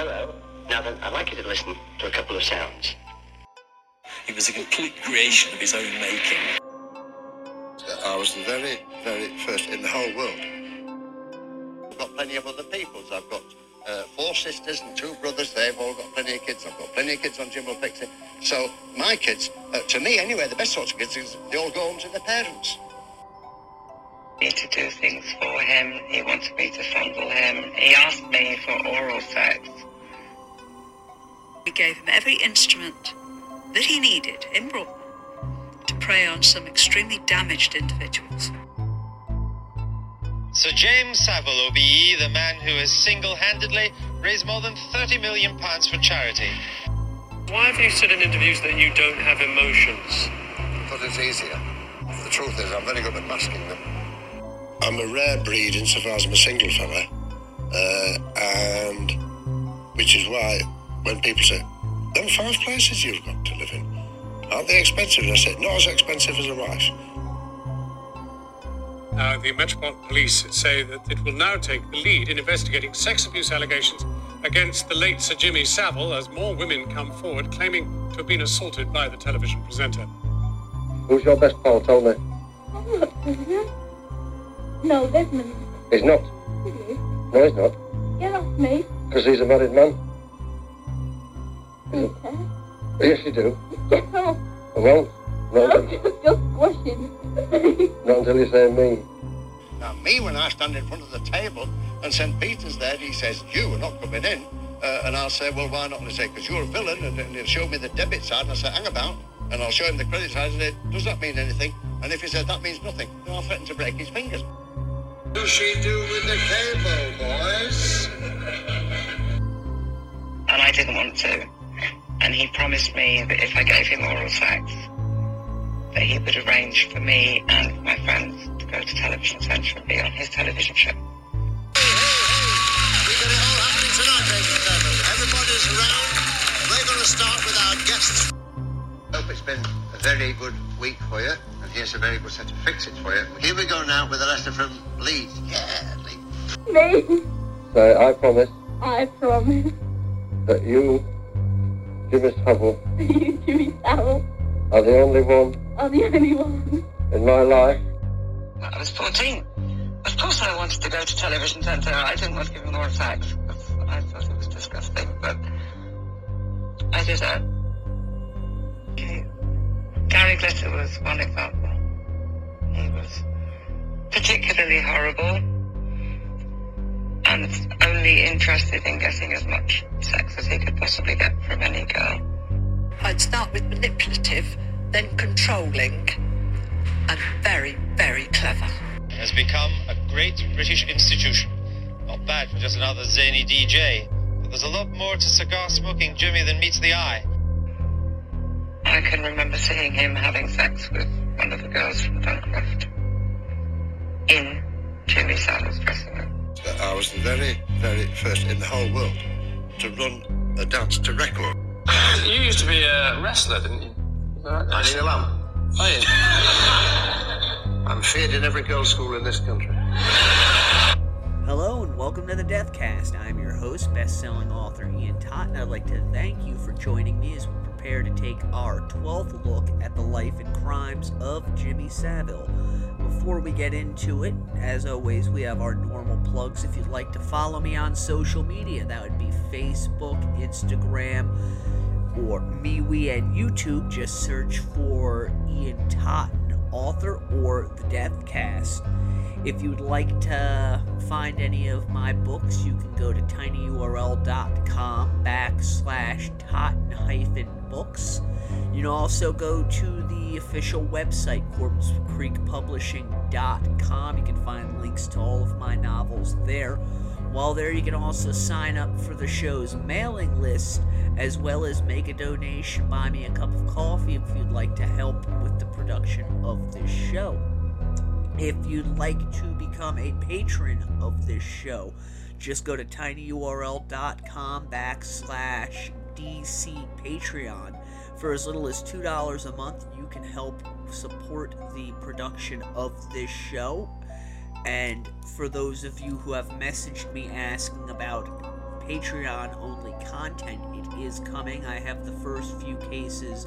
Hello. Now then, I'd like you to listen to a couple of sounds. He was a complete creation of his own making. I was the very, very first in the whole world. I've got plenty of other peoples. I've got uh, four sisters and two brothers. They've all got plenty of kids. I've got plenty of kids on Jimbo Pixie. So my kids, uh, to me anyway, the best sorts of kids is they all go home to their parents. me to do things for him. He wanted me to fondle him. He asked me for oral sex. We gave him every instrument that he needed in Broadmoor to prey on some extremely damaged individuals. Sir James Savile, OBE, the man who has single handedly raised more than £30 million for charity. Why have you said in interviews that you don't have emotions? But it's easier. The truth is, I'm very good at masking them. I'm a rare breed insofar as I'm a single fella, uh, and which is why when people say, "Them five places you've got to live in, aren't they expensive?" And I said, "Not as expensive as a wife." Uh, the Metropolitan Police say that it will now take the lead in investigating sex abuse allegations against the late Sir Jimmy Savile as more women come forward claiming to have been assaulted by the television presenter. Who's your best pal, Tony? I'm not Desmond. No, Desmond. He's not. It is. No, he's not, Get off me. because he's a married man. Okay. Yes, you do. Get off. Well, not, I'm just, just squashing. not until you say me. Now, me, when I stand in front of the table and St. Peter's there, he says, You are not coming in. Uh, and I'll say, Well, why not? And he say, Because you're a villain. And, and he'll show me the debit side. And I say, Hang about. And I'll show him the credit side. And say, Does that mean anything? And if he says, That means nothing, then I'll threaten to break his fingers. What does she do with the cable, boys? And I didn't want to. And he promised me that if I gave him oral sex, that he would arrange for me and my friends to go to Television Centre and be on his television show. Hey, hey, hey. We got it all happening tonight, ladies and gentlemen. Everybody's around. We're going to start with our guests. Hope it's been a very good week for you, and here's a very good set of fixings for you. Here we go now with a letter from Leeds. Yeah, Leeds. me. So I promise I promise. that you, Jimmy Savile, You, Jimmy Savile, are the only one are the only one. in my life I was 14. Of course I wanted to go to Television Centre. I didn't want to give him oral sex. because I thought it was disgusting, but I did it. Okay. Gary Glitter was one example. He was particularly horrible and only interested in getting as much sex as he could possibly get from any girl. I'd start with manipulative, then controlling, and very, very clever. Has become a great British institution. Not bad for just another zany DJ. But there's a lot more to cigar smoking Jimmy than meets the eye. I can remember seeing him having sex with one of the girls from Duncroft in Jimmy Savile's dressing room. I was the very, very first in the whole world to run a dance to record. You used to be a wrestler, didn't you? I still am. Oh, yeah. I'm feared in every girls' school in this country. Hello and welcome to the Deathcast. I'm your host, best-selling author Ian Totten, and I'd like to thank you for joining me as we prepare to take our 12th look at the life and crimes of Jimmy Savile. Before we get into it, as always, we have our normal plugs. If you'd like to follow me on social media, that would be Facebook, Instagram, or MeWe and YouTube. Just search for Ian Totten, author, or the Deathcast. If you'd like to find any of my books, you can go to tinyurl.com backslash totten hyphen books. You can also go to the official website, corpsecreekpublishing.com. You can find links to all of my novels there. While there, you can also sign up for the show's mailing list, as well as make a donation, buy me a cup of coffee if you'd like to help with the production of this show. If you'd like to become a patron of this show, just go to tinyurl.com backslash DC Patreon. For as little as $2 a month, you can help support the production of this show. And for those of you who have messaged me asking about Patreon only content. It is coming. I have the first few cases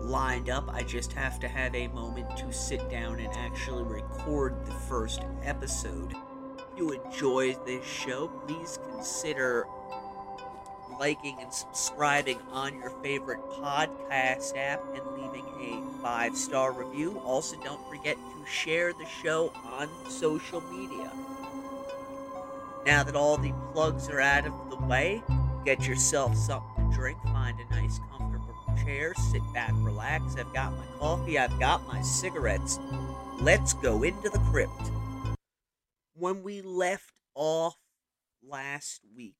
lined up. I just have to have a moment to sit down and actually record the first episode. If you enjoy this show, please consider liking and subscribing on your favorite podcast app and leaving a five star review. Also, don't forget to share the show on social media. Now that all the plugs are out of the way, get yourself something to drink, find a nice comfortable chair, sit back, relax. I've got my coffee, I've got my cigarettes. Let's go into the crypt. When we left off last week,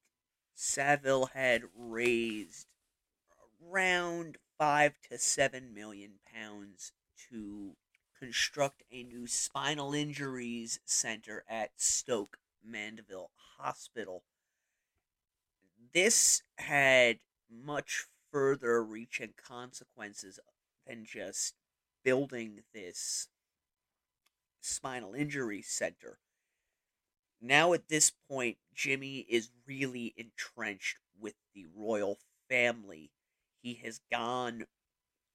Savile had raised around five to seven million pounds to construct a new spinal injuries center at Stoke Mandeville Hospital. This had much further reaching consequences than just building this spinal injury center now at this point, Jimmy is really entrenched with the royal family. He has gone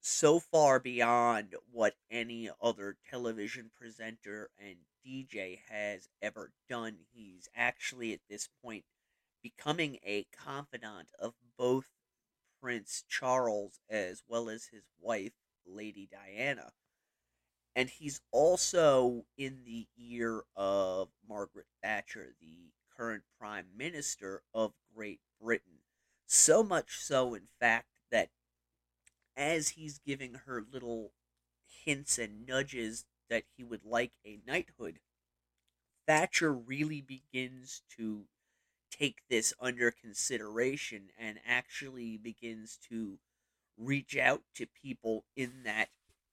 so far beyond what any other television presenter and DJ has ever done. He's actually at this point becoming a confidant of both Prince Charles as well as his wife, Lady Diana and he's also in the ear of Margaret Thatcher, the current Prime Minister of Great Britain. So much so, in fact, that as he's giving her little hints and nudges that he would like a knighthood, Thatcher really begins to take this under consideration and actually begins to reach out to people in that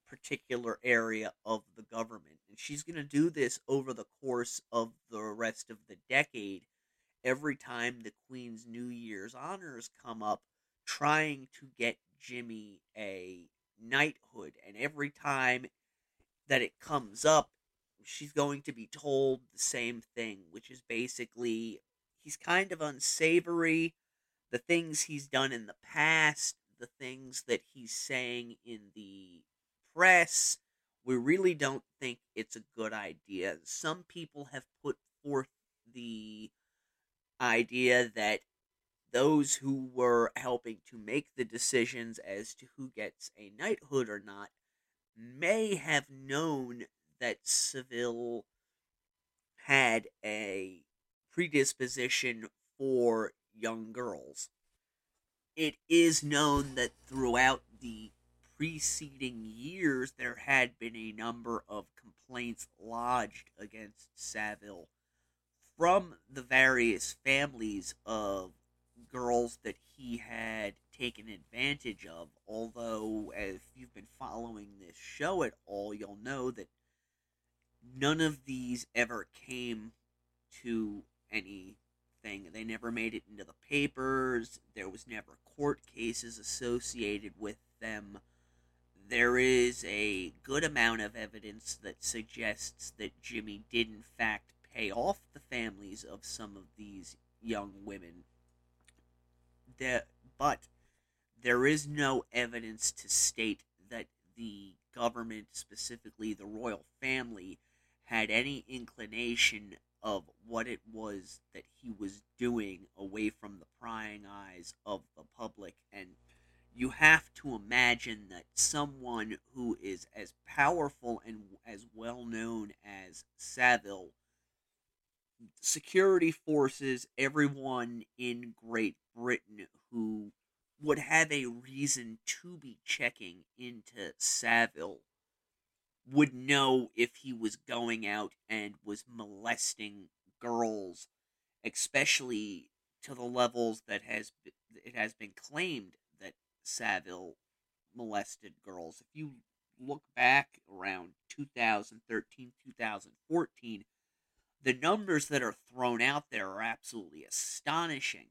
particular area of the government. And she's going to do this over the course of the rest of the decade. Every time the Queen's New Year's honors come up, trying to get Jimmy a knighthood. And every time that it comes up, she's going to be told the same thing, which is basically he's kind of unsavory. The things he's done in the past, the things that he's saying in the press, we really don't think it's a good idea. Some people have put forth the idea that those who were helping to make the decisions as to who gets a knighthood or not may have known that Savile had a predisposition for young girls. It is known that throughout the preceding years, there had been a number of complaints lodged against Savile from the various families of girls that he had taken advantage of. Although, if you've been following this show at all, you'll know that none of these ever came to anything. They never made it into the papers. There was never court cases associated with them there is a good amount of evidence that suggests that Jimmy did, in fact, pay off the families of some of these young women. That, but there is no evidence to state that the government, specifically the royal family, had any inclination of what it was that he was doing away from the prying eyes of the public. And you have to imagine that someone who is as powerful and as well known as Savile, security forces, everyone in Great Britain who would have a reason to be checking into Savile would know if he was going out and was molesting girls, especially to the levels that has it has been claimed that Savile molested girls. If you look back around 2013, 2014, the numbers that are thrown out there are absolutely astonishing.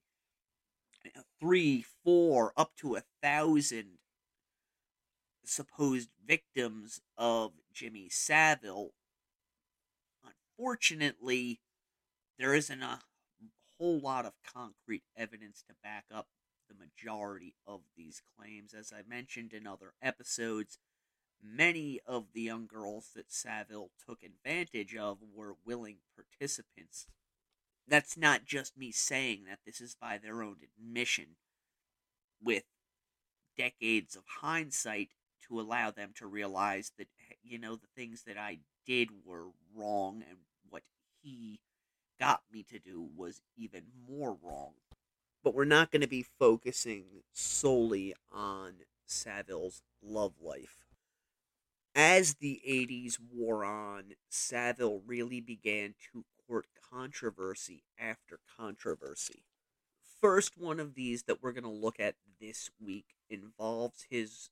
Three, four, up to a thousand supposed victims of Jimmy Savile. Unfortunately, there isn't a whole lot of concrete evidence to back up the majority of these claims. As I mentioned in other episodes, many of the young girls that Savile took advantage of were willing participants. That's not just me saying that, this is by their own admission, with decades of hindsight to allow them to realize that, eh, you know, the things that I did were wrong and what he got me to do was even more wrong. But we're not going to be focusing solely on Savile's love life. As the 80s wore on, Savile really began to court controversy after controversy. First one of these that we're going to look at this week involves his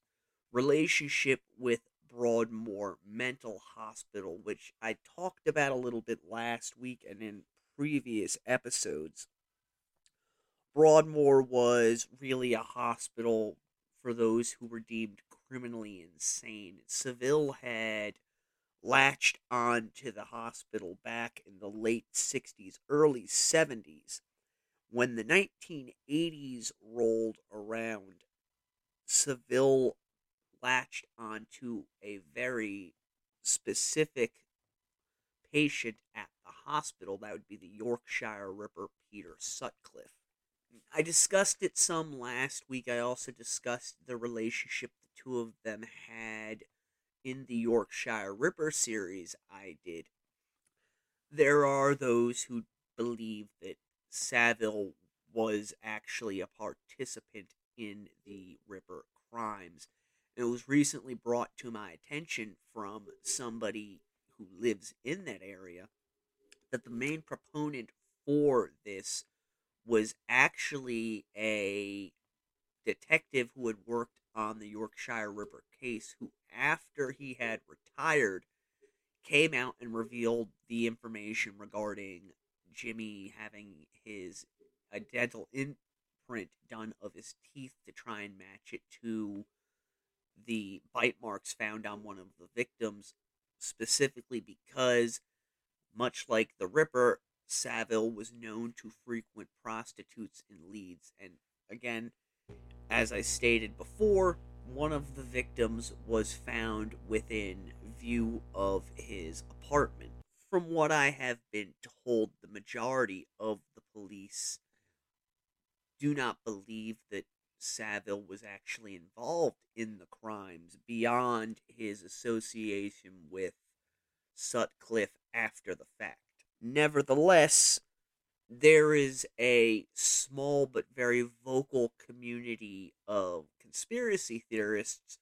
relationship with Broadmoor Mental Hospital, which I talked about a little bit last week and in previous episodes. Broadmoor was really a hospital for those who were deemed criminally insane. Savile had latched on to the hospital back in the late 60s, early 70s. When the 1980s rolled around, Savile latched onto a very specific patient at the hospital. That would be the Yorkshire Ripper Peter Sutcliffe. I discussed it some last week. I also discussed the relationship the two of them had in the Yorkshire Ripper series I did. There are those who believe that Savile was actually a participant in the Ripper crimes. It was recently brought to my attention from somebody who lives in that area that the main proponent for this was actually a detective who had worked on the Yorkshire Ripper case, who, after he had retired, came out and revealed the information regarding Jimmy having his a dental imprint done of his teeth to try and match it to the bite marks found on one of the victims, specifically because, much like the Ripper, Savile was known to frequent prostitutes in Leeds. And again, as I stated before, one of the victims was found within view of his apartment. From what I have been told, the majority of the police do not believe that Savile was actually involved in the crimes beyond his association with Sutcliffe after the fact. Nevertheless, there is a small but very vocal community of conspiracy theorists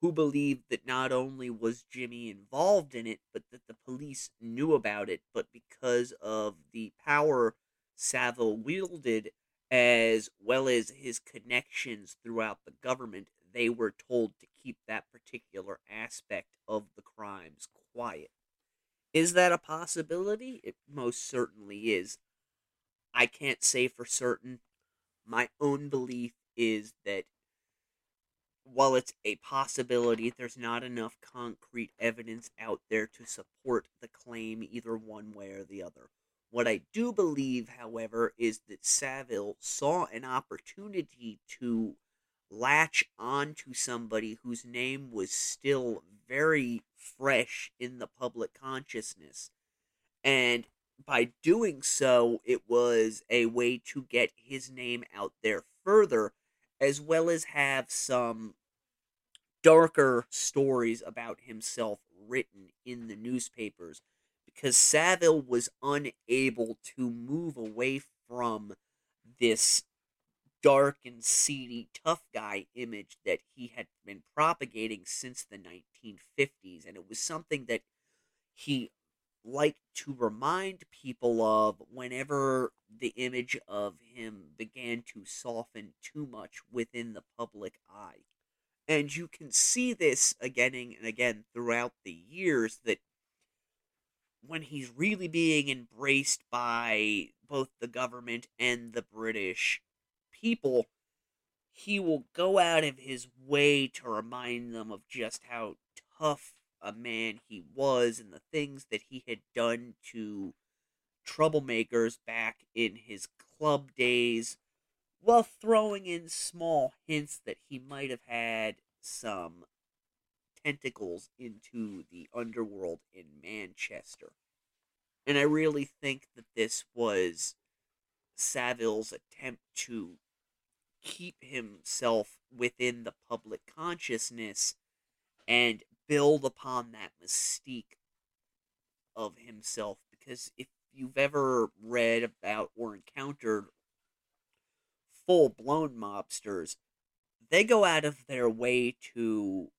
who believe that not only was Jimmy involved in it, but that the police knew about it, but because of the power Savile wielded, as well as his connections throughout the government, they were told to keep that particular aspect of the crimes quiet. Is that a possibility? It most certainly is. I can't say for certain. My own belief is that while it's a possibility, there's not enough concrete evidence out there to support the claim either one way or the other. What I do believe, however, is that Savile saw an opportunity to latch on to somebody whose name was still very fresh in the public consciousness. And by doing so, it was a way to get his name out there further, as well as have some darker stories about himself written in the newspapers. Because Savile was unable to move away from this dark and seedy tough guy image that he had been propagating since the 1950s and it was something that he liked to remind people of whenever the image of him began to soften too much within the public eye. And you can see this again and again throughout the years that when he's really being embraced by both the government and the British people, he will go out of his way to remind them of just how tough a man he was and the things that he had done to troublemakers back in his club days while throwing in small hints that he might have had some tentacles into the underworld in Manchester. And I really think that this was Savile's attempt to keep himself within the public consciousness and build upon that mystique of himself. Because if you've ever read about or encountered full blown mobsters, they go out of their way to,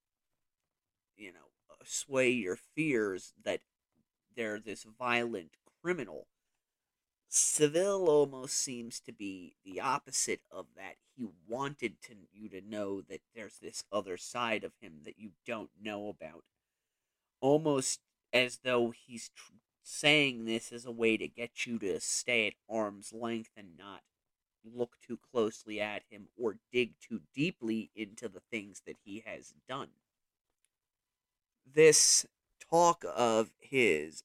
you know, uh, sway your fears that they're this violent criminal. Savile almost seems to be the opposite of that. He wanted to, you to know that there's this other side of him that you don't know about. Almost as though he's tr- saying this as a way to get you to stay at arm's length and not look too closely at him or dig too deeply into the things that he has done. This talk of his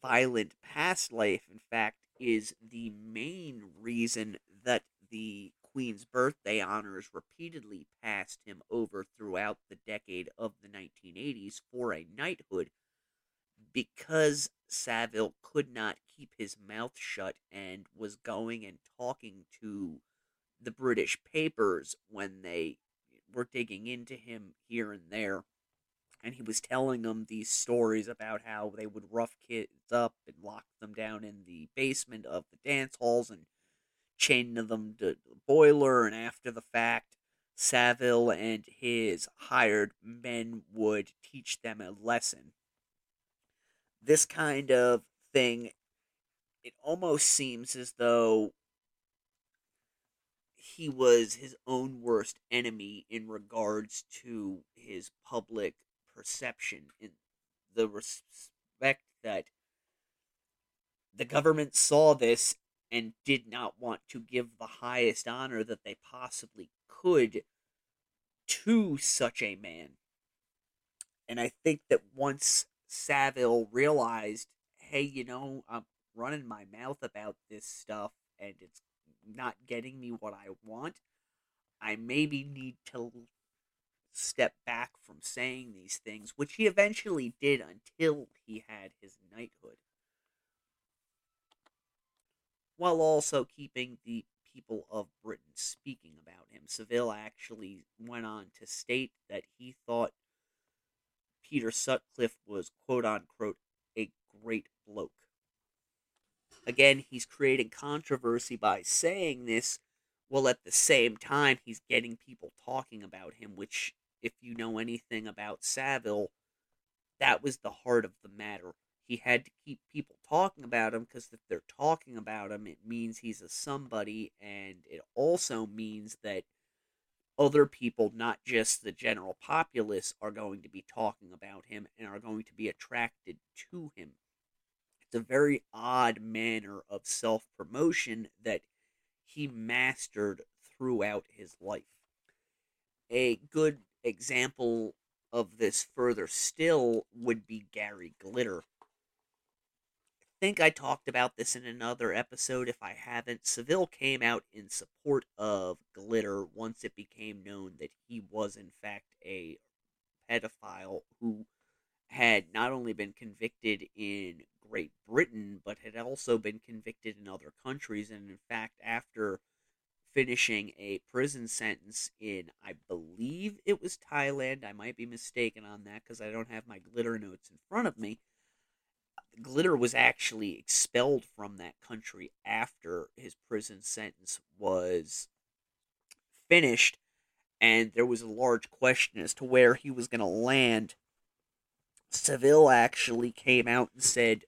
violent past life, in fact, is the main reason that the Queen's birthday honors repeatedly passed him over throughout the decade of the 1980s for a knighthood because Savile could not keep his mouth shut and was going and talking to the British papers when they were digging into him here and there. And he was telling them these stories about how they would rough kids up and lock them down in the basement of the dance halls and chain them to the boiler. And after the fact, Savile and his hired men would teach them a lesson this kind of thing, it almost seems as though he was his own worst enemy in regards to his public perception, in the respect that the government saw this and did not want to give the highest honor that they possibly could to such a man. And I think that once Savile realized, hey, you know, I'm running my mouth about this stuff and it's not getting me what I want. I maybe need to step back from saying these things, which he eventually did until he had his knighthood. While also keeping the people of Britain speaking about him. Savile actually went on to state that he thought Peter Sutcliffe was quote unquote a great bloke. Again, he's creating controversy by saying this, while at the same time he's getting people talking about him, which, if you know anything about Savile, that was the heart of the matter. He had to keep people talking about him because if they're talking about him, it means he's a somebody, and it also means that other people, not just the general populace, are going to be talking about him and are going to be attracted to him. It's a very odd manner of self promotion that he mastered throughout his life. A good example of this further still would be Gary Glitter I think I talked about this in another episode. If I haven't, Savile came out in support of Glitter once it became known that he was, in fact, a pedophile who had not only been convicted in Great Britain, but had also been convicted in other countries. And in fact, after finishing a prison sentence in, I believe it was Thailand, I might be mistaken on that because I don't have my glitter notes in front of me uh, Glitter was actually expelled from that country after his prison sentence was finished, and there was a large question as to where he was going to land. Savile actually came out and said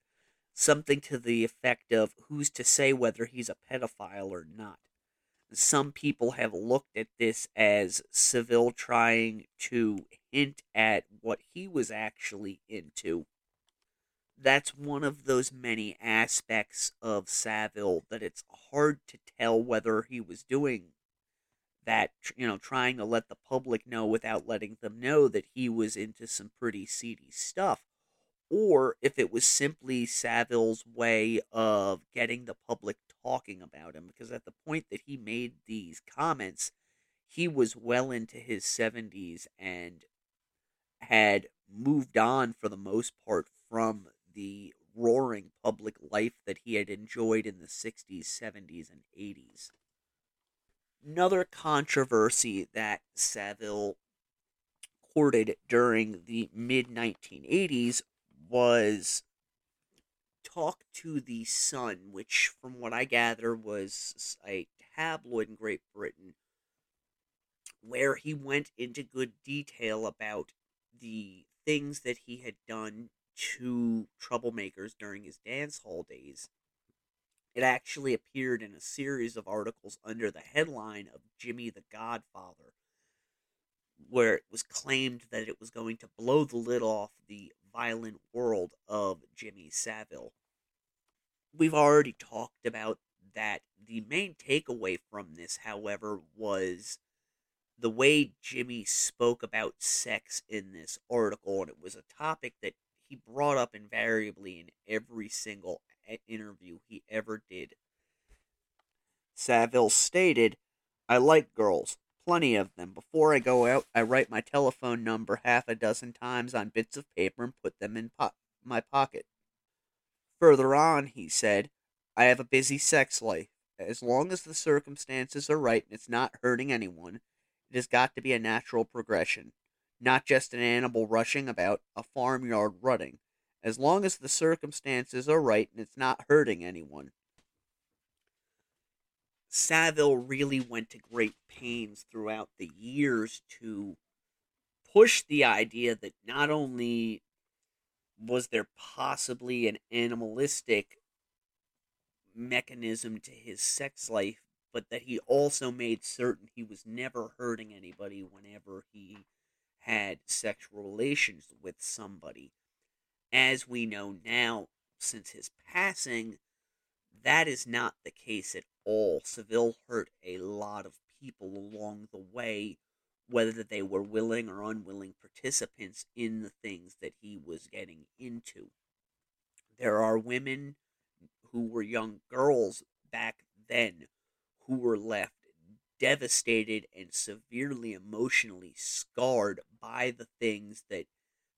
something to the effect of who's to say whether he's a pedophile or not. Some people have looked at this as Savile trying to hint at what he was actually into. That's one of those many aspects of Savile that it's hard to tell whether he was doing that, you know, trying to let the public know without letting them know that he was into some pretty seedy stuff, or if it was simply Savile's way of getting the public talking about him. Because at the point that he made these comments, he was well into his 70s and had moved on for the most part from the roaring public life that he had enjoyed in the 60s, 70s, and 80s. Another controversy that Savile courted during the mid 1980s was Talk to the Sun, which, from what I gather, was a tabloid in Great Britain where he went into good detail about the things that he had done to troublemakers during his dance hall days. It actually appeared in a series of articles under the headline of Jimmy the Godfather, where it was claimed that it was going to blow the lid off the violent world of Jimmy Savile. We've already talked about that. The main takeaway from this, however, was the way Jimmy spoke about sex in this article, and it was a topic that he brought up invariably in every single eh, interview he ever did. Savile stated, I like girls, plenty of them. Before I go out, I write my telephone number half a dozen times on bits of paper and put them in po- my pocket. Further on, he said, I have a busy sex life. As long as the circumstances are right and it's not hurting anyone, it has got to be a natural progression, not just an animal rushing about, a farmyard rutting. As long as the circumstances are right and it's not hurting anyone. Savile really went to great pains throughout the years to push the idea that not only was there possibly an animalistic mechanism to his sex life, but that he also made certain he was never hurting anybody whenever he had sexual relations with somebody. As we know now, since his passing, that is not the case at all. Savile hurt a lot of people along the way, whether they were willing or unwilling participants in the things that he was getting into. There are women who were young girls back then who were left devastated and severely emotionally scarred by the things that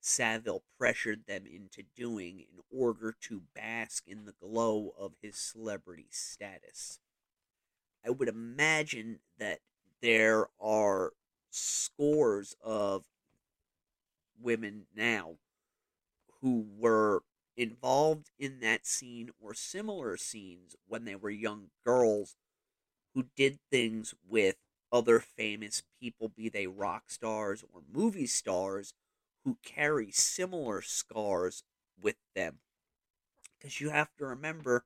Savile pressured them into doing in order to bask in the glow of his celebrity status. I would imagine that there are scores of women now who were involved in that scene or similar scenes when they were young girls who did things with other famous people, be they rock stars or movie stars, who carry similar scars with them. Because you have to remember,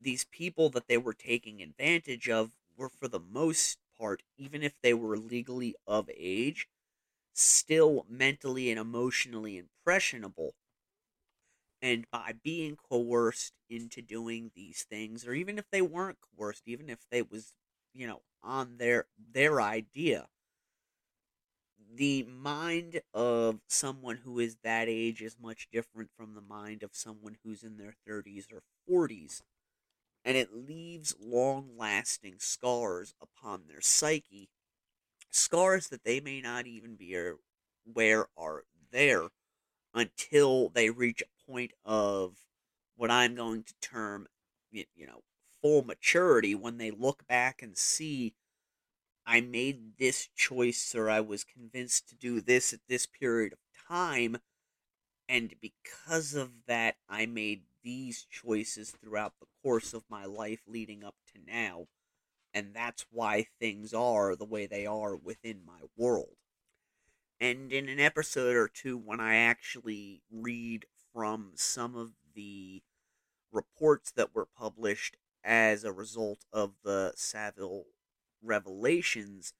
these people that they were taking advantage of were, for the most part, even if they were legally of age, still mentally and emotionally impressionable and by being coerced into doing these things or even if they weren't coerced even if they was you know on their their idea the mind of someone who is that age is much different from the mind of someone who's in their 30s or 40s and it leaves long lasting scars upon their psyche scars that they may not even be aware are there until they reach a point of what I'm going to term, you know, full maturity when they look back and see I made this choice or I was convinced to do this at this period of time. And because of that, I made these choices throughout the course of my life leading up to now. And that's why things are the way they are within my world. And in an episode or two, when I actually read from some of the reports that were published as a result of the Savile revelations,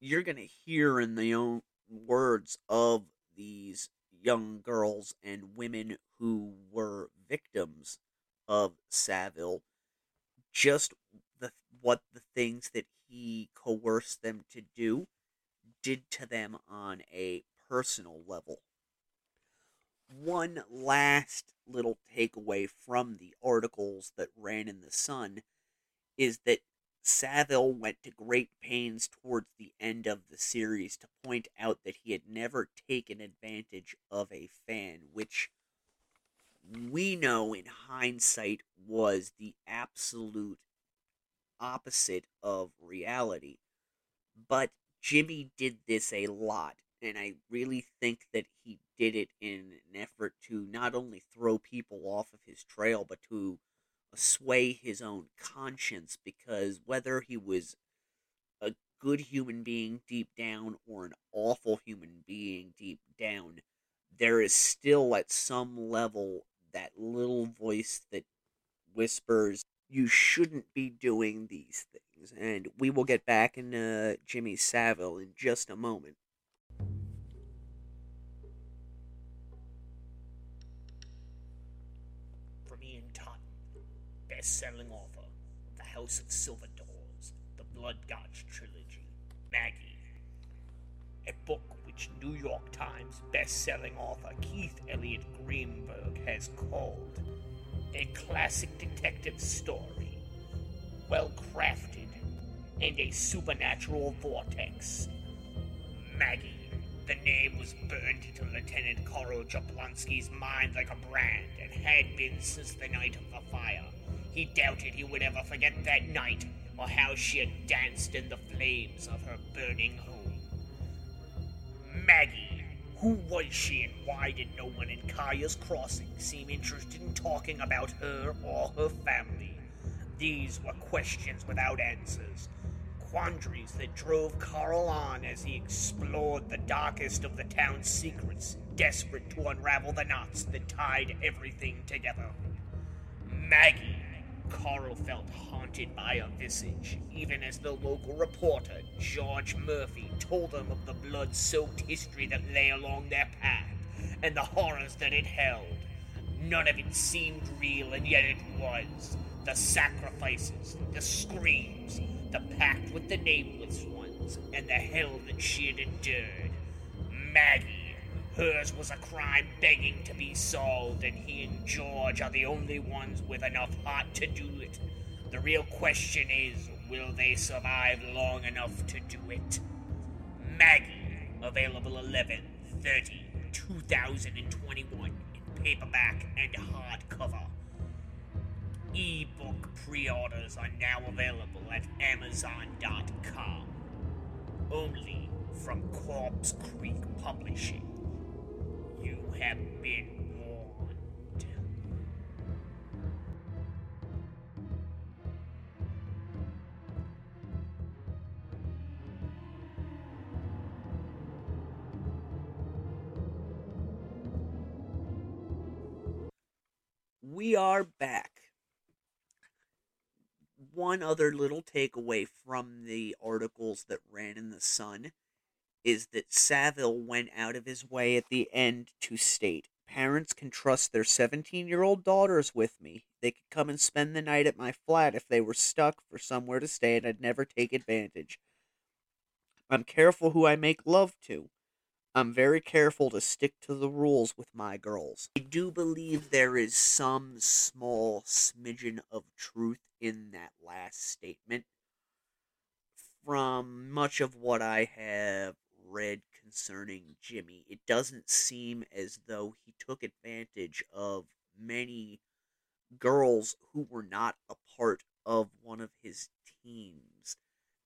you're going to hear in the own words of these young girls and women who were victims of Savile. Just the what the things that he coerced them to do did to them on a personal level. One last little takeaway from the articles that ran in the Sun is that Savile went to great pains towards the end of the series to point out that he had never taken advantage of a fan, which we know in hindsight was the absolute opposite of reality. But Jimmy did this a lot, and I really think that he did it in an effort to not only throw people off of his trail, but to sway his own conscience because whether he was a good human being deep down or an awful human being deep down, there is still at some level that little voice that whispers, you shouldn't be doing these things. And we will get back into uh, Jimmy Savile in just a moment. Best-selling author of The House of Silver Doors, the Blood Gods trilogy, Maggie, a book which New York Times best-selling author Keith Elliott Greenberg has called a classic detective story, well crafted, and a supernatural vortex. Maggie. The name was burned into Lieutenant Carl Jablonski's mind like a brand and had been since the night of the fire. He doubted he would ever forget that night or how she had danced in the flames of her burning home. Maggie. Who was she and why did no one in Kaya's Crossing seem interested in talking about her or her family? These were questions without answers, quandaries that drove Carl on as he explored the darkest of the town's secrets, desperate to unravel the knots that tied everything together. Maggie. Carl felt haunted by a visage, even as the local reporter, George Murphy, told them of the blood soaked history that lay along their path and the horrors that it held. None of it seemed real, and yet it was. The sacrifices, the screams, the pact with the nameless ones, and the hell that she had endured. Maggie. Hers was a crime begging to be solved, and he and George are the only ones with enough heart to do it. The real question is, will they survive long enough to do it? Maggie, available 11 30 2021 in paperback and hardcover. Ebook pre orders are now available at Amazon.com. Only from Corpse Creek Publishing. You have been warned. We are back. One other little takeaway from the articles that ran in the Sun is that Savile went out of his way at the end to state parents can trust their 17 year old daughters with me. They could come and spend the night at my flat if they were stuck for somewhere to stay and I'd never take advantage. I'm careful who I make love to. I'm very careful to stick to the rules with my girls. I do believe there is some small smidgen of truth in that last statement. From much of what I have read concerning Jimmy, it doesn't seem as though he took advantage of many girls who were not a part of one of his teams.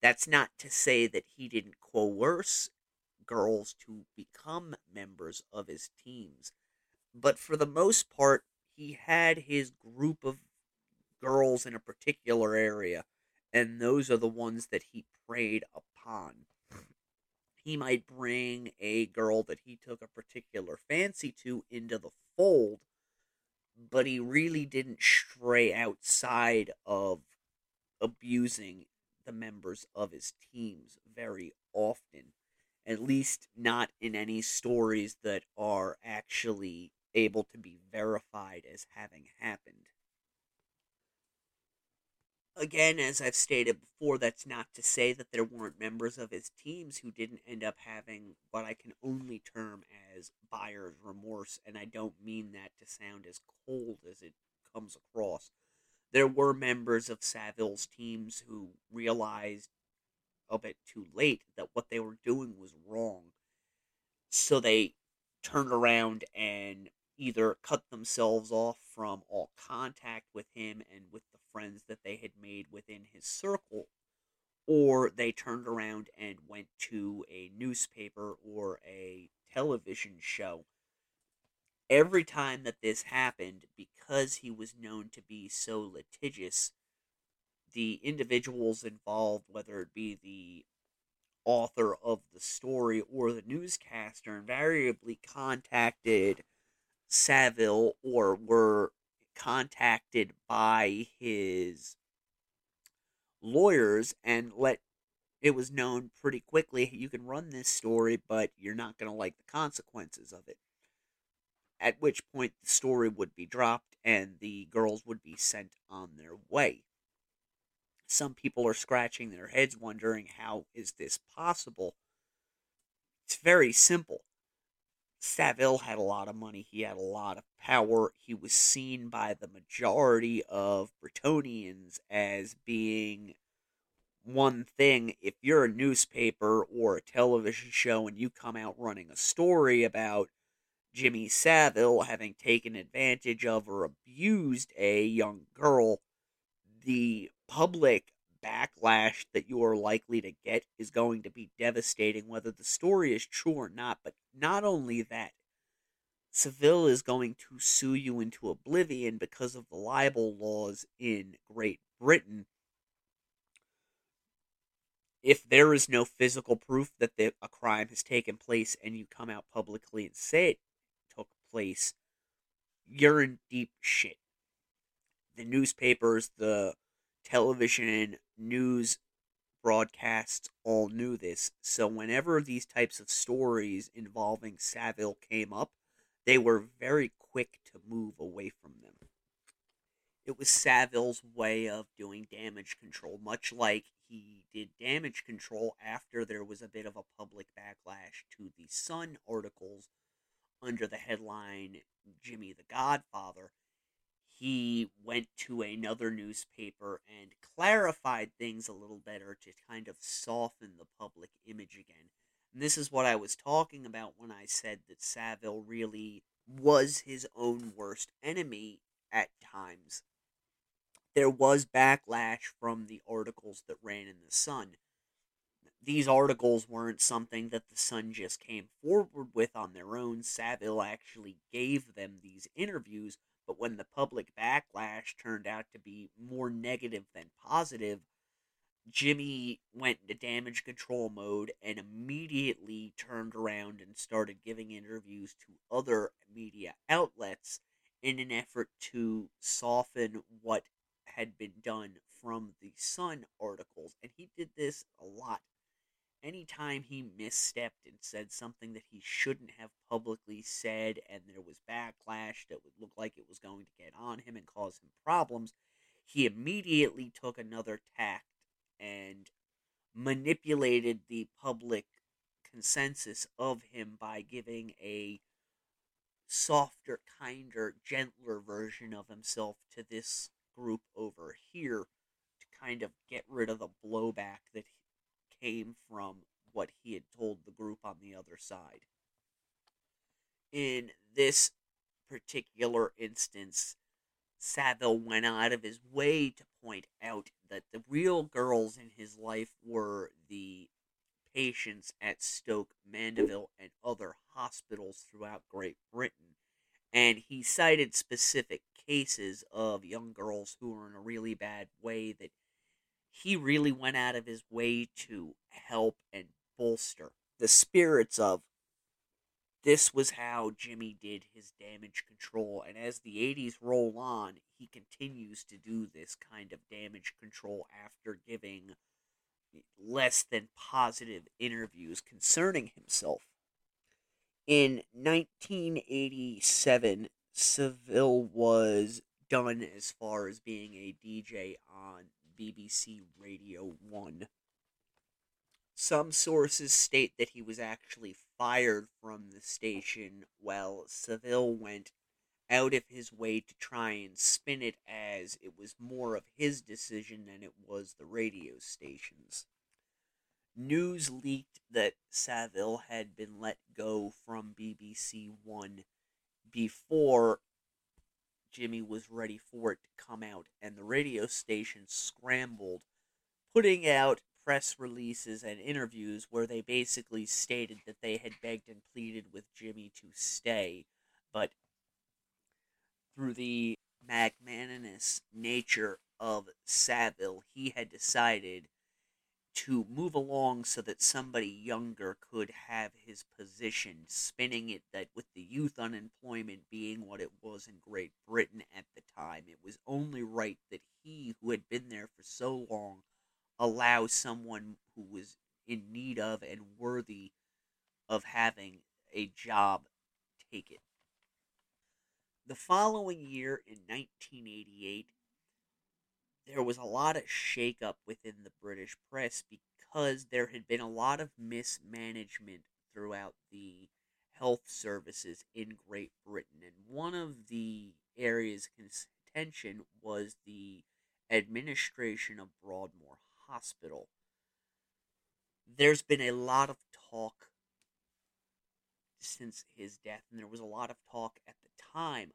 That's not to say that he didn't coerce girls to become members of his teams, but for the most part, he had his group of girls in a particular area, and those are the ones that he preyed upon. He might bring a girl that he took a particular fancy to into the fold, but he really didn't stray outside of abusing the members of his teams very often. At least not in any stories that are actually able to be verified as having happened. Again, as I've stated before, that's not to say that there weren't members of his teams who didn't end up having what I can only term as buyer's remorse, and I don't mean that to sound as cold as it comes across. There were members of Savile's teams who realized a bit too late that what they were doing was wrong. So they turned around and either cut themselves off from all contact with him and with the friends that they had made within his circle, or they turned around and went to a newspaper or a television show. Every time that this happened, because he was known to be so litigious, the individuals involved, whether it be the author of the story or the newscaster, invariably contacted Savile or were contacted by his lawyers and let it was known pretty quickly you can run this story but you're not going to like the consequences of it. At which point the story would be dropped and the girls would be sent on their way. Some people are scratching their heads wondering how is this possible? It's very simple Savile had a lot of money, he had a lot of power. He was seen by the majority of Bretonians as being one thing. If you're a newspaper or a television show and you come out running a story about Jimmy Savile having taken advantage of or abused a young girl, the public backlash that you are likely to get is going to be devastating, whether the story is true or not. But not only that, Savile is going to sue you into oblivion because of the libel laws in Great Britain. If there is no physical proof that the, a crime has taken place and you come out publicly and say it took place, you're in deep shit. The newspapers, the television, news broadcasts all knew this. So whenever these types of stories involving Savile came up, they were very quick to move away from them. It was Savile's way of doing damage control, much like he did damage control after there was a bit of a public backlash to the Sun articles under the headline Jimmy the Godfather he went to another newspaper and clarified things a little better to kind of soften the public image again. And this is what I was talking about when I said that Savile really was his own worst enemy at times. There was backlash from the articles that ran in the Sun. These articles weren't something that the Sun just came forward with on their own. Savile actually gave them these interviews but when the public backlash turned out to be more negative than positive, Jimmy went into damage control mode and immediately turned around and started giving interviews to other media outlets in an effort to soften what had been done from the Sun articles. And he did this a lot anytime he misstepped and said something that he shouldn't have publicly said and there was backlash that would look like it was going to get on him and cause him problems, he immediately took another tact and manipulated the public consensus of him by giving a softer, kinder, gentler version of himself to this group over here to kind of get rid of the blowback that came from what he had told the group on the other side. In this particular instance, Savile went out of his way to point out that the real girls in his life were the patients at Stoke Mandeville and other hospitals throughout Great Britain. And he cited specific cases of young girls who were in a really bad way that he really went out of his way to help and bolster the spirits of this was how Jimmy did his damage control. And as the 80s roll on, he continues to do this kind of damage control after giving less than positive interviews concerning himself. In 1987, Savile was done as far as being a DJ on BBC Radio 1. Some sources state that he was actually fired from the station while Savile went out of his way to try and spin it as it was more of his decision than it was the radio station's. News leaked that Savile had been let go from BBC One before Jimmy was ready for it to come out, and the radio station scrambled, putting out press releases and interviews where they basically stated that they had begged and pleaded with Jimmy to stay, but through the magnanimous nature of Savile, he had decided to move along so that somebody younger could have his position, spinning it that with youth unemployment being what it was in Great Britain at the time, it was only right that he, who had been there for so long, allow someone who was in need of and worthy of having a job take it. The following year, in 1988, there was a lot of shakeup within the British press because there had been a lot of mismanagement throughout the health services in Great Britain. And one of the areas of contention was the administration of Broadmoor Hospital. There's been a lot of talk since his death, and there was a lot of talk at the time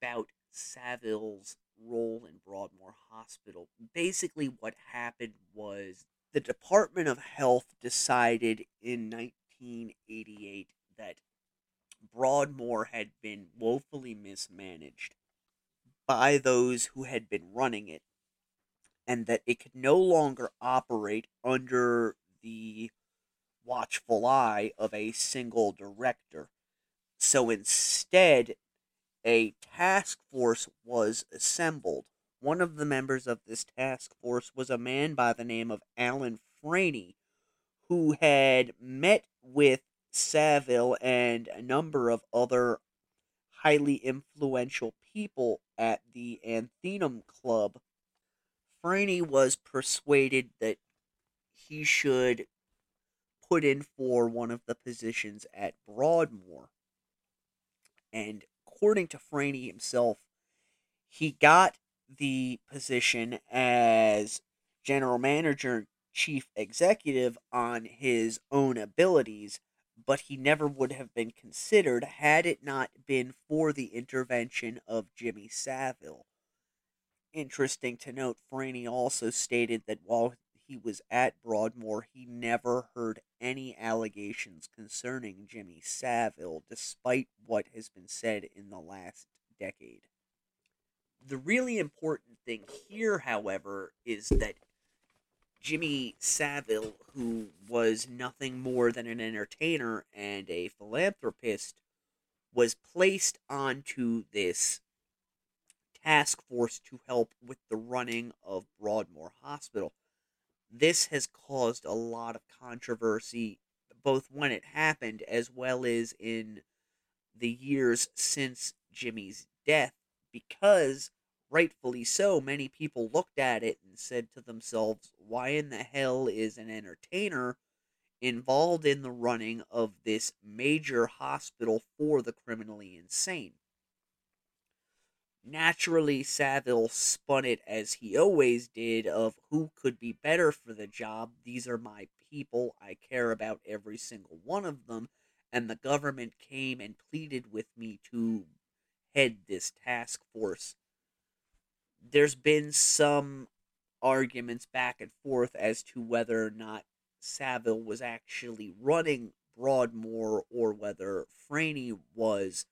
about Savile's role in Broadmoor Hospital. Basically, what happened was the Department of Health decided in 1988 that Broadmoor had been woefully mismanaged by those who had been running it, and that it could no longer operate under the watchful eye of a single director. So instead, a task force was assembled. One of the members of this task force was a man by the name of Alan Franey, who had met with Savile and a number of other highly influential people at the Athenaeum Club. Franey was persuaded that he should put in for one of the positions at Broadmoor. And according to Franey himself, he got the position as general manager chief executive on his own abilities, but he never would have been considered had it not been for the intervention of Jimmy Savile. Interesting to note, Franey also stated that while he was at Broadmoor, he never heard any allegations concerning Jimmy Savile, despite what has been said in the last decade. The really important thing here, however, is that Jimmy Savile, who was nothing more than an entertainer and a philanthropist, was placed onto this task force to help with the running of Broadmoor Hospital. This has caused a lot of controversy, both when it happened as well as in the years since Jimmy's death, because rightfully so, many people looked at it and said to themselves, why in the hell is an entertainer involved in the running of this major hospital for the criminally insane? Naturally, Savile spun it as he always did of who could be better for the job. These are my people. I care about every single one of them. And the government came and pleaded with me to head this task force. There's been some arguments back and forth as to whether or not Savile was actually running Broadmoor or whether Franey was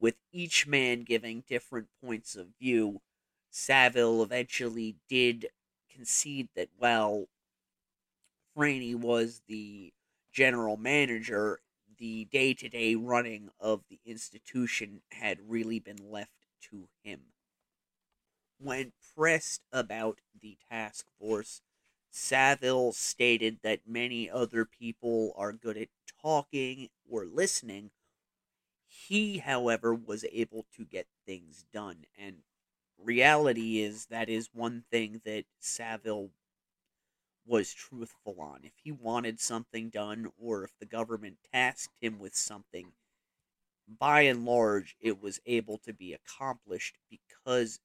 with each man giving different points of view, Savile eventually did concede that, well, Franey was the general manager, the day to day running of the institution had really been left to him. When pressed about the task force, Savile stated that many other people are good at talking or listening, he, however, was able to get things done. And reality is that is one thing that Savile was truthful on. If he wanted something done or if the government tasked him with something, by and large, it was able to be accomplished because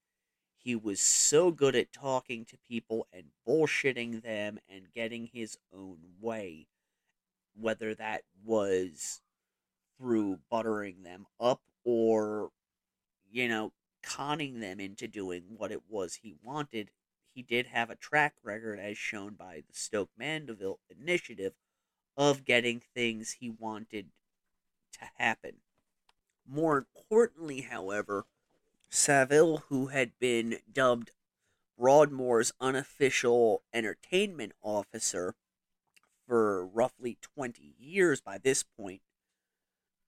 he was so good at talking to people and bullshitting them and getting his own way, whether that was through buttering them up or, you know, conning them into doing what it was he wanted. He did have a track record, as shown by the Stoke Mandeville initiative, of getting things he wanted to happen. More importantly, however, Savile, who had been dubbed Broadmoor's unofficial entertainment officer for roughly 20 years by this point,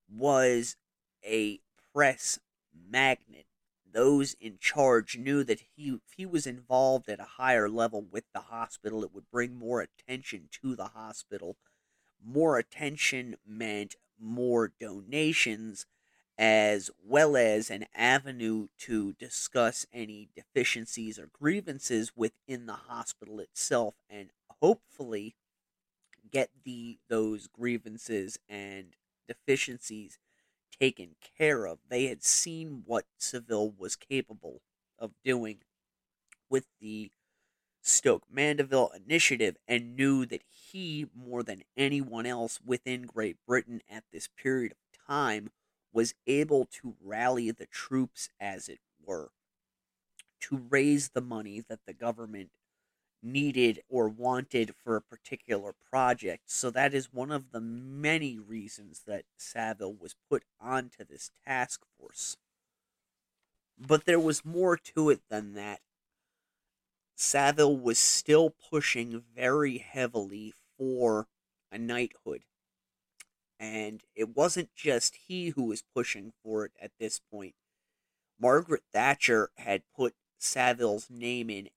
was a press magnet. Those in charge knew that he, if he was involved at a higher level with the hospital, it would bring more attention to the hospital. More attention meant more donations as well as an avenue to discuss any deficiencies or grievances within the hospital itself and hopefully get the those grievances and deficiencies taken care of. They had seen what Savile was capable of doing with the Stoke Mandeville initiative and knew that he, more than anyone else within Great Britain at this period of time, was able to rally the troops, as it were, to raise the money that the government needed or wanted for a particular project. So that is one of the many reasons that Savile was put onto this task force. But there was more to it than that. Savile was still pushing very heavily for a knighthood. And it wasn't just he who was pushing for it at this point. Margaret Thatcher had put Savile's name in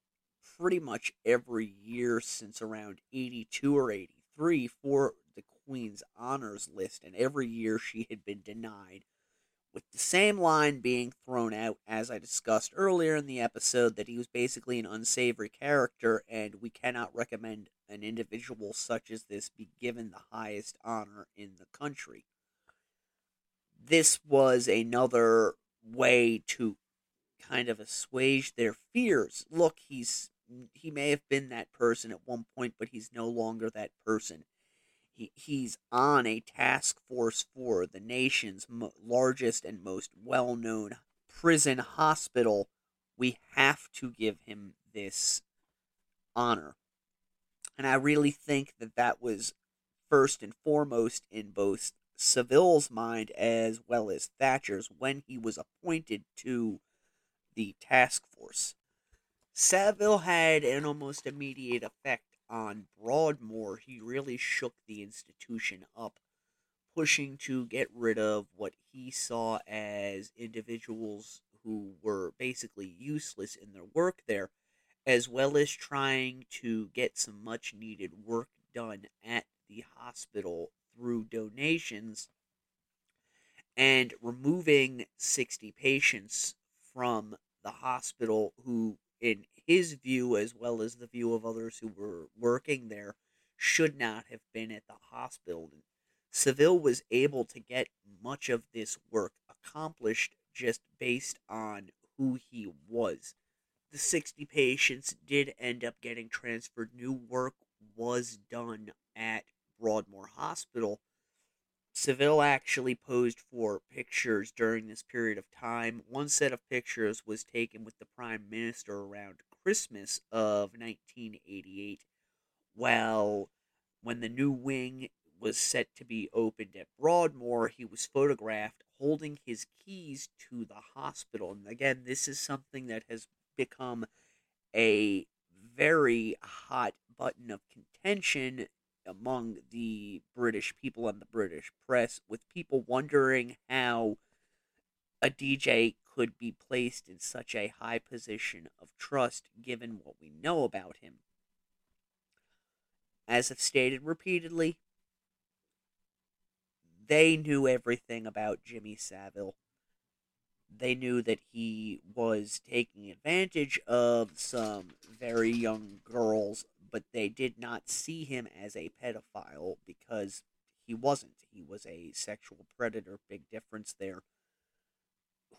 pretty much every year since around 82 or 83 for the Queen's Honors list, and every year she had been denied, with the same line being thrown out as I discussed earlier in the episode that he was basically an unsavory character, and we cannot recommend an individual such as this be given the highest honor in the country. This was another way to kind of assuage their fears. Look, he's he may have been that person at one point, but he's no longer that person. He, he's on a task force for the nation's mo- largest and most well known prison hospital. We have to give him this honor. And I really think that that was first and foremost in both Savile's mind as well as Thatcher's when he was appointed to the task force. Savile had an almost immediate effect on Broadmoor. He really shook the institution up, pushing to get rid of what he saw as individuals who were basically useless in their work there, as well as trying to get some much needed work done at the hospital through donations and removing 60 patients from the hospital who in his view, as well as the view of others who were working there, should not have been at the hospital. And Savile was able to get much of this work accomplished just based on who he was. The 60 patients did end up getting transferred. New work was done at Broadmoor Hospital. Savile actually posed for pictures during this period of time. One set of pictures was taken with the Prime Minister around Christmas of 1988, while when the new wing was set to be opened at Broadmoor, he was photographed holding his keys to the hospital. And again, this is something that has become a very hot button of contention among the British people and the British press, with people wondering how a DJ could be placed in such a high position of trust given what we know about him. As I've stated repeatedly, they knew everything about Jimmy Savile. They knew that he was taking advantage of some very young girls, but they did not see him as a pedophile because he wasn't. He was a sexual predator, big difference there,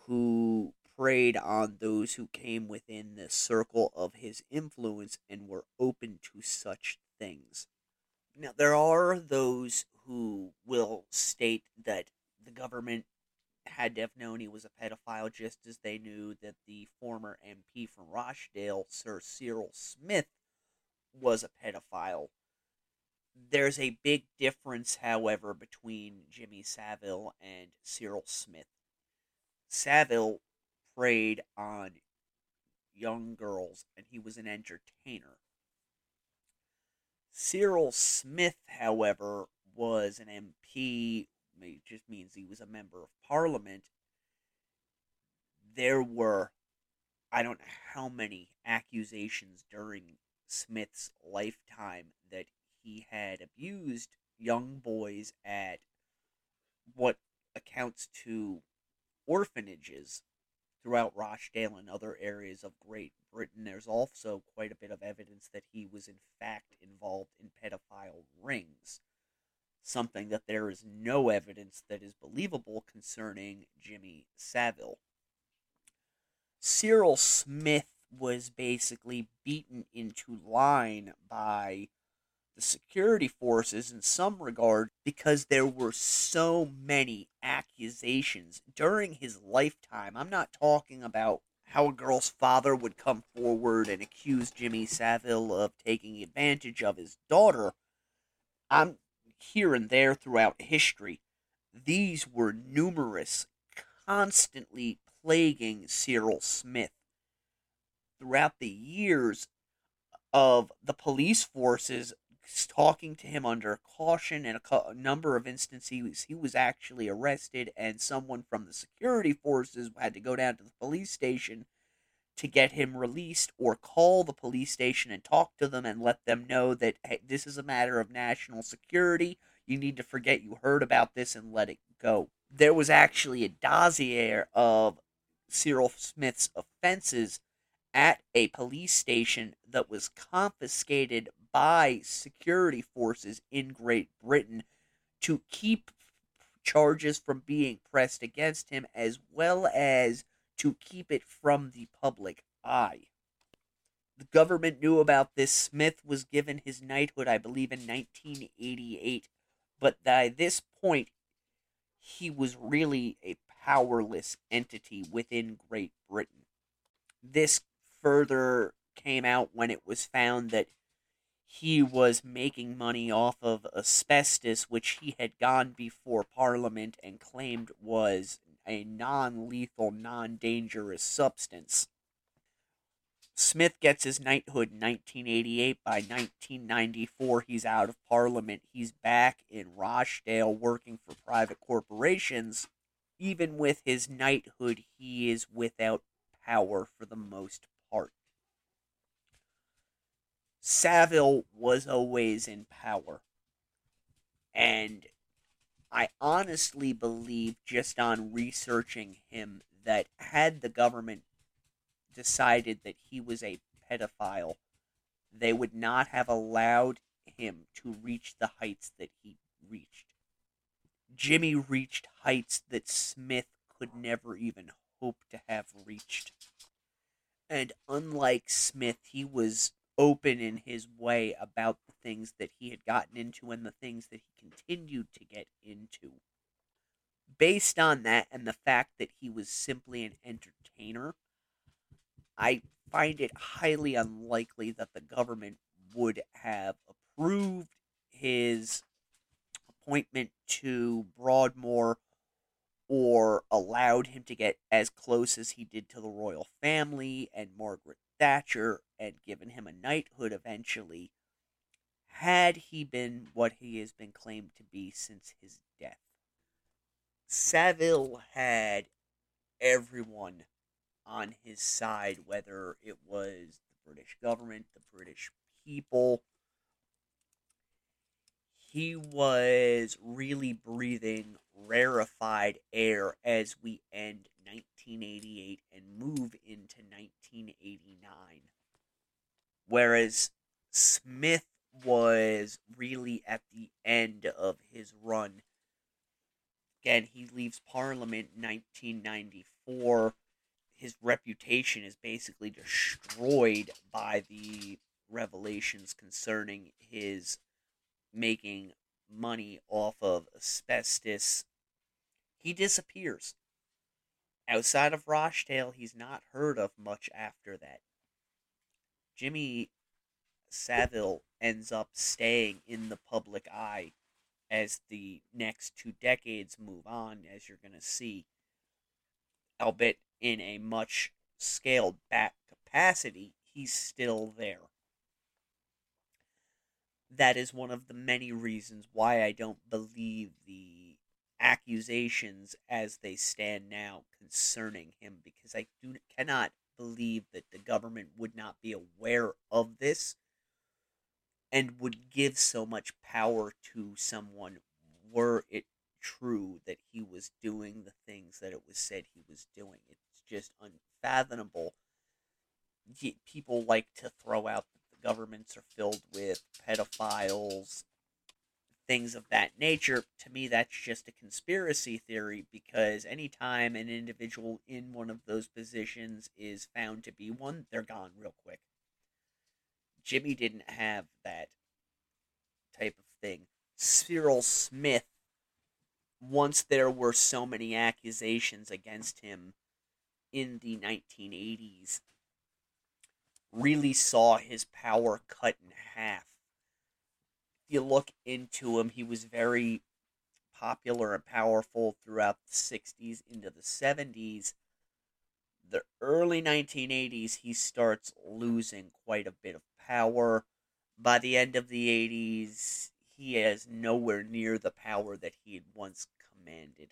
who preyed on those who came within the circle of his influence and were open to such things. Now, there are those who will state that the government had to have known he was a pedophile just as they knew that the former MP from Rochdale, Sir Cyril Smith, was a pedophile. There's a big difference, however, between Jimmy Savile and Cyril Smith. Savile preyed on young girls and he was an entertainer. Cyril Smith, however, was an MP, it just means he was a member of parliament. There were, I don't know how many accusations during Smith's lifetime that he had abused young boys at what accounts to orphanages throughout Rochdale and other areas of Great Britain. There's also quite a bit of evidence that he was, in fact, involved in pedophile rings. Something that there is no evidence that is believable concerning Jimmy Savile. Cyril Smith was basically beaten into line by the security forces in some regard because there were so many accusations during his lifetime. I'm not talking about how a girl's father would come forward and accuse Jimmy Savile of taking advantage of his daughter. I'm here and there throughout history. These were numerous, constantly plaguing Cyril Smith. Throughout the years of the police forces talking to him under caution and a, a number of instances he was actually arrested and someone from the security forces had to go down to the police station to get him released or call the police station and talk to them and let them know that hey, this is a matter of national security. You need to forget you heard about this and let it go. There was actually a dossier of cyril smith's offenses at a police station that was confiscated by security forces in Great Britain to keep charges from being pressed against him as well as to keep it from the public eye. The government knew about this. Smith was given his knighthood, I believe, in 1988, but by this point, he was really a powerless entity within Great Britain. This further came out when it was found that he was making money off of asbestos, which he had gone before Parliament and claimed was a non lethal, non dangerous substance. Smith gets his knighthood in 1988. By 1994, he's out of Parliament. He's back in Rochdale working for private corporations. Even with his knighthood, he is without power for the most part. Savile was always in power. And I honestly believe, just on researching him, that had the government decided that he was a pedophile, they would not have allowed him to reach the heights that he reached. Jimmy reached heights that Smith could never even hope to have reached. And unlike Smith, he was open in his way about the things that he had gotten into and the things that he continued to get into. Based on that and the fact that he was simply an entertainer, I find it highly unlikely that the government would have approved his appointment to Broadmoor or allowed him to get as close as he did to the royal family and Margaret Thatcher and given him a knighthood eventually, had he been what he has been claimed to be since his death. Savile had everyone on his side, whether it was the British government, the British people. He was really breathing rarefied air as we end 1988 and move into 1989. Whereas Smith was really at the end of his run. Again, he leaves Parliament in 1994. His reputation is basically destroyed by the revelations concerning his making money off of asbestos. He disappears. Outside of Rochdale, he's not heard of much after that. Jimmy Savile ends up staying in the public eye as the next two decades move on, as you're going to see, albeit in a much scaled back capacity, he's still there. That is one of the many reasons why I don't believe the accusations as they stand now concerning him, because I do cannot believe that the government would not be aware of this and would give so much power to someone were it true that he was doing the things that it was said he was doing. It's just unfathomable. People like to throw out the governments are filled with pedophiles, things of that nature. To me, that's just a conspiracy theory because anytime an individual in one of those positions is found to be one, they're gone real quick. Jimmy didn't have that type of thing. Cyril Smith, once there were so many accusations against him in the 1980s, really saw his power cut in half. If you look into him, he was very popular and powerful throughout the 60s into the 70s. The early 1980s, he starts losing quite a bit of power. By the end of the 80s, he has nowhere near the power that he had once commanded.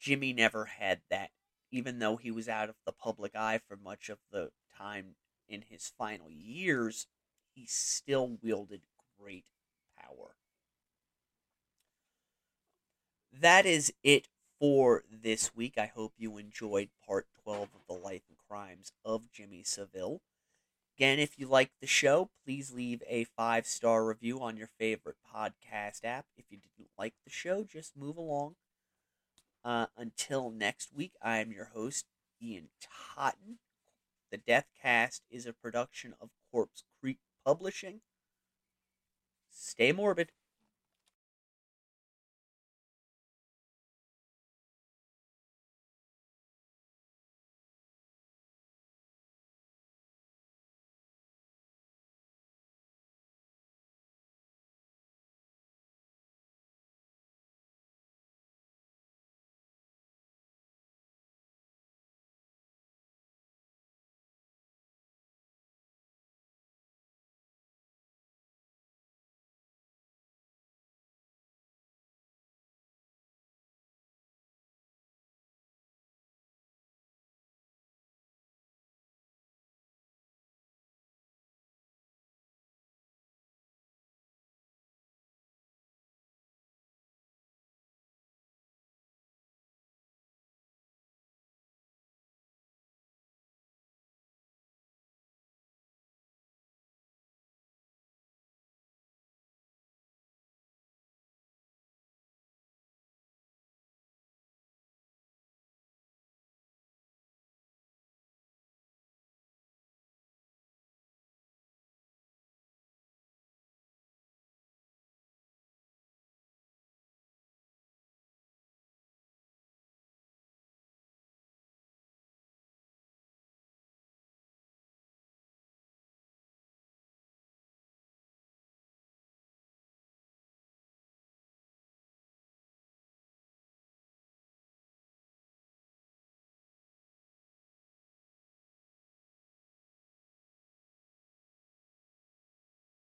Jimmy never had that, even though he was out of the public eye for much of the time in his final years, he still wielded great power. That is it for this week. I hope you enjoyed part 12 of the life and crimes of Jimmy Savile. Again, if you like the show, please leave a five star review on your favorite podcast app. If you didn't like the show, just move along. Uh, until next week, I am your host, Ian Totten. The Death Cast is a production of Corpse Creek Publishing. Stay morbid.